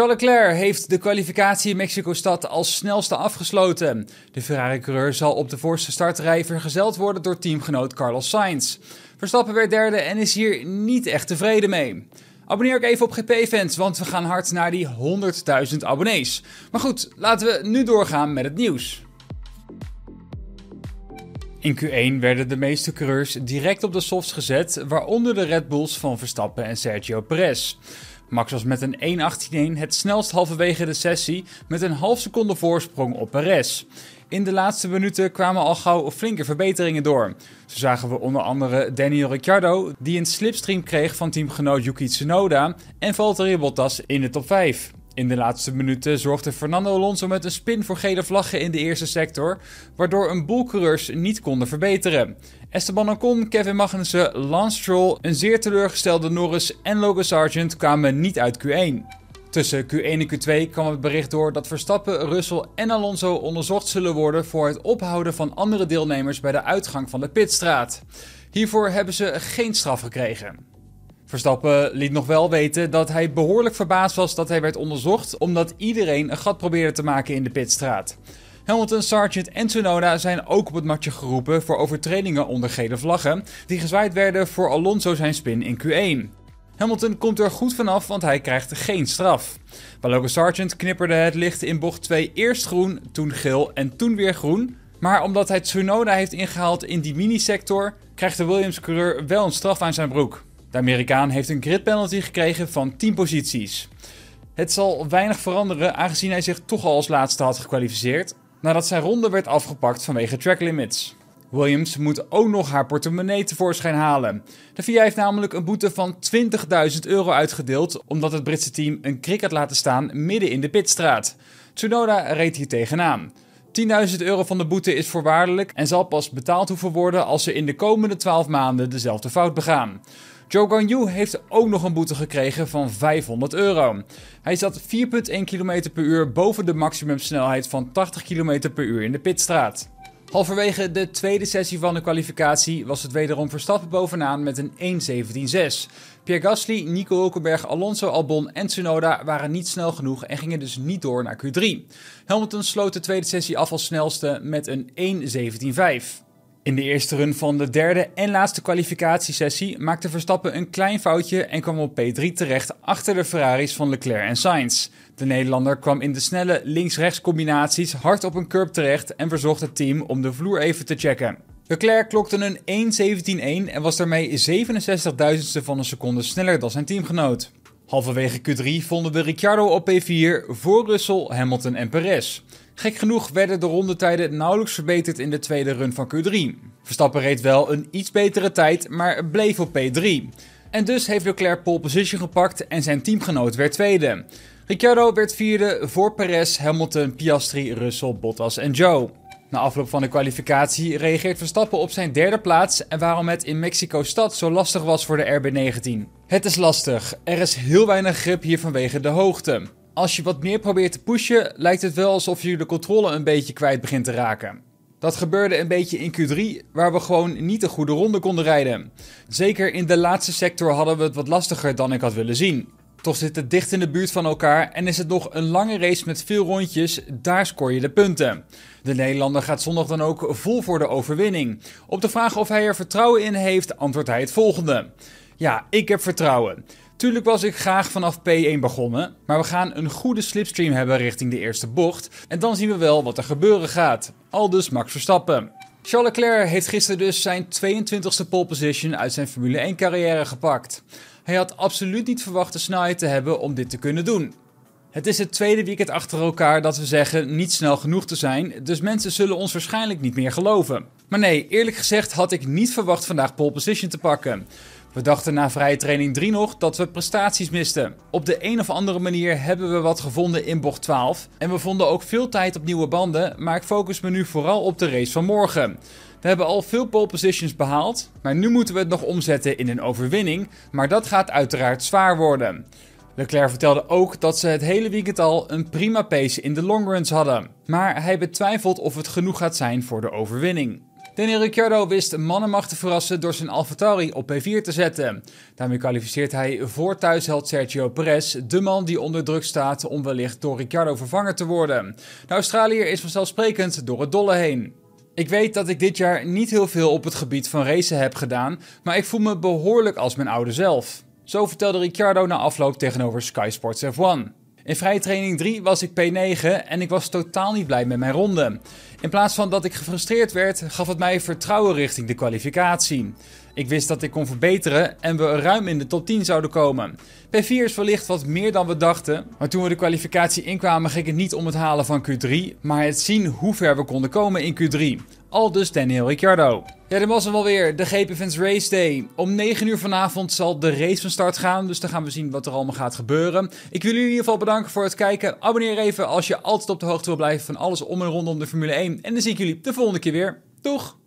Charles Leclerc heeft de kwalificatie in Mexico-stad als snelste afgesloten. De Ferrari-coureur zal op de voorste startrij vergezeld worden door teamgenoot Carlos Sainz. Verstappen werd derde en is hier niet echt tevreden mee. Abonneer ook even op GP-fans, want we gaan hard naar die 100.000 abonnees. Maar goed, laten we nu doorgaan met het nieuws. In Q1 werden de meeste coureurs direct op de softs gezet, waaronder de Red Bulls van Verstappen en Sergio Perez. Max was met een 1.18.1 het snelst halverwege de sessie met een half seconde voorsprong op Perez. In de laatste minuten kwamen al gauw flinke verbeteringen door. Zo zagen we onder andere Daniel Ricciardo, die een slipstream kreeg van teamgenoot Yuki Tsunoda, en Valtteri Bottas in de top 5. In de laatste minuten zorgde Fernando Alonso met een spin voor gele vlaggen in de eerste sector, waardoor een boel coureurs niet konden verbeteren. Esteban Ocon, Kevin Magnussen, Lance Stroll, een zeer teleurgestelde Norris en Logan Sargent kwamen niet uit Q1. Tussen Q1 en Q2 kwam het bericht door dat Verstappen, Russell en Alonso onderzocht zullen worden voor het ophouden van andere deelnemers bij de uitgang van de pitstraat. Hiervoor hebben ze geen straf gekregen. Verstappen liet nog wel weten dat hij behoorlijk verbaasd was dat hij werd onderzocht, omdat iedereen een gat probeerde te maken in de pitstraat. Hamilton, Sargent en Tsunoda zijn ook op het matje geroepen voor overtredingen onder gele vlaggen, die gezwaaid werden voor Alonso zijn spin in Q1. Hamilton komt er goed vanaf, want hij krijgt geen straf. Bij Logan Sargent knipperde het licht in bocht 2 eerst groen, toen geel en toen weer groen. Maar omdat hij Tsunoda heeft ingehaald in die mini-sector, krijgt de Williams-coureur wel een straf aan zijn broek. De Amerikaan heeft een grid penalty gekregen van 10 posities. Het zal weinig veranderen aangezien hij zich toch al als laatste had gekwalificeerd, nadat zijn ronde werd afgepakt vanwege track limits. Williams moet ook nog haar portemonnee tevoorschijn halen. De VIA heeft namelijk een boete van 20.000 euro uitgedeeld omdat het Britse team een krik had laten staan midden in de pitstraat. Tsunoda reed hier tegenaan. 10.000 euro van de boete is voorwaardelijk en zal pas betaald hoeven worden als ze in de komende 12 maanden dezelfde fout begaan. Joe Ganyu heeft ook nog een boete gekregen van 500 euro. Hij zat 4,1 km per uur boven de maximumsnelheid van 80 km per uur in de pitstraat. Halverwege de tweede sessie van de kwalificatie was het wederom Verstappen bovenaan met een 1.17.6. Pierre Gasly, Nico Hulkenberg, Alonso Albon en Tsunoda waren niet snel genoeg en gingen dus niet door naar Q3. Hamilton sloot de tweede sessie af als snelste met een 1.17.5. In de eerste run van de derde en laatste kwalificatiesessie maakte Verstappen een klein foutje en kwam op P3 terecht achter de Ferraris van Leclerc en Sainz. De Nederlander kwam in de snelle links-rechts combinaties hard op een curb terecht en verzocht het team om de vloer even te checken. Leclerc klokte een 1.17.1 en was daarmee 67 duizendste van een seconde sneller dan zijn teamgenoot. Halverwege Q3 vonden we Ricciardo op P4 voor Russell, Hamilton en Perez. Gek genoeg werden de rondetijden nauwelijks verbeterd in de tweede run van Q3. Verstappen reed wel een iets betere tijd, maar bleef op P3. En dus heeft Leclerc pole position gepakt en zijn teamgenoot werd tweede. Ricciardo werd vierde voor Perez, Hamilton, Piastri, Russell, Bottas en Joe. Na afloop van de kwalificatie reageert Verstappen op zijn derde plaats en waarom het in Mexico-stad zo lastig was voor de RB19. Het is lastig, er is heel weinig grip hier vanwege de hoogte. Als je wat meer probeert te pushen, lijkt het wel alsof je de controle een beetje kwijt begint te raken. Dat gebeurde een beetje in Q3, waar we gewoon niet een goede ronde konden rijden. Zeker in de laatste sector hadden we het wat lastiger dan ik had willen zien. Toch zit het dicht in de buurt van elkaar en is het nog een lange race met veel rondjes, daar scoor je de punten. De Nederlander gaat zondag dan ook vol voor de overwinning. Op de vraag of hij er vertrouwen in heeft, antwoordt hij het volgende. Ja, ik heb vertrouwen. Tuurlijk was ik graag vanaf P1 begonnen, maar we gaan een goede slipstream hebben richting de eerste bocht en dan zien we wel wat er gebeuren gaat. Aldus Max Verstappen. Charles Leclerc heeft gisteren dus zijn 22e pole position uit zijn Formule 1 carrière gepakt. Hij had absoluut niet verwacht de snelheid te hebben om dit te kunnen doen. Het is het tweede weekend achter elkaar dat we zeggen niet snel genoeg te zijn, dus mensen zullen ons waarschijnlijk niet meer geloven. Maar nee, eerlijk gezegd had ik niet verwacht vandaag pole position te pakken. We dachten na vrije training 3 nog dat we prestaties misten. Op de een of andere manier hebben we wat gevonden in bocht 12. En we vonden ook veel tijd op nieuwe banden, maar ik focus me nu vooral op de race van morgen. We hebben al veel pole positions behaald, maar nu moeten we het nog omzetten in een overwinning. Maar dat gaat uiteraard zwaar worden. Leclerc vertelde ook dat ze het hele weekend al een prima pace in de longruns hadden. Maar hij betwijfelt of het genoeg gaat zijn voor de overwinning. Daniel Ricciardo wist mannenmacht te verrassen door zijn AlphaTauri op P4 te zetten. Daarmee kwalificeert hij voor thuisheld Sergio Perez, de man die onder druk staat om wellicht door Ricciardo vervangen te worden. De Australiër is vanzelfsprekend door het dolle heen. Ik weet dat ik dit jaar niet heel veel op het gebied van racen heb gedaan, maar ik voel me behoorlijk als mijn oude zelf. Zo vertelde Ricciardo na afloop tegenover Sky Sports F1. In vrije training 3 was ik P9 en ik was totaal niet blij met mijn ronde. In plaats van dat ik gefrustreerd werd, gaf het mij vertrouwen richting de kwalificatie. Ik wist dat ik kon verbeteren en we ruim in de top 10 zouden komen. P4 is wellicht wat meer dan we dachten, maar toen we de kwalificatie inkwamen ging het niet om het halen van Q3, maar het zien hoe ver we konden komen in Q3. Al dus Daniel Ricciardo. Ja, dit was hem alweer, de GP Fans Race Day. Om 9 uur vanavond zal de race van start gaan, dus dan gaan we zien wat er allemaal gaat gebeuren. Ik wil jullie in ieder geval bedanken voor het kijken. Abonneer even als je altijd op de hoogte wil blijven van alles om en rondom de Formule 1. En dan zie ik jullie de volgende keer weer. Doeg!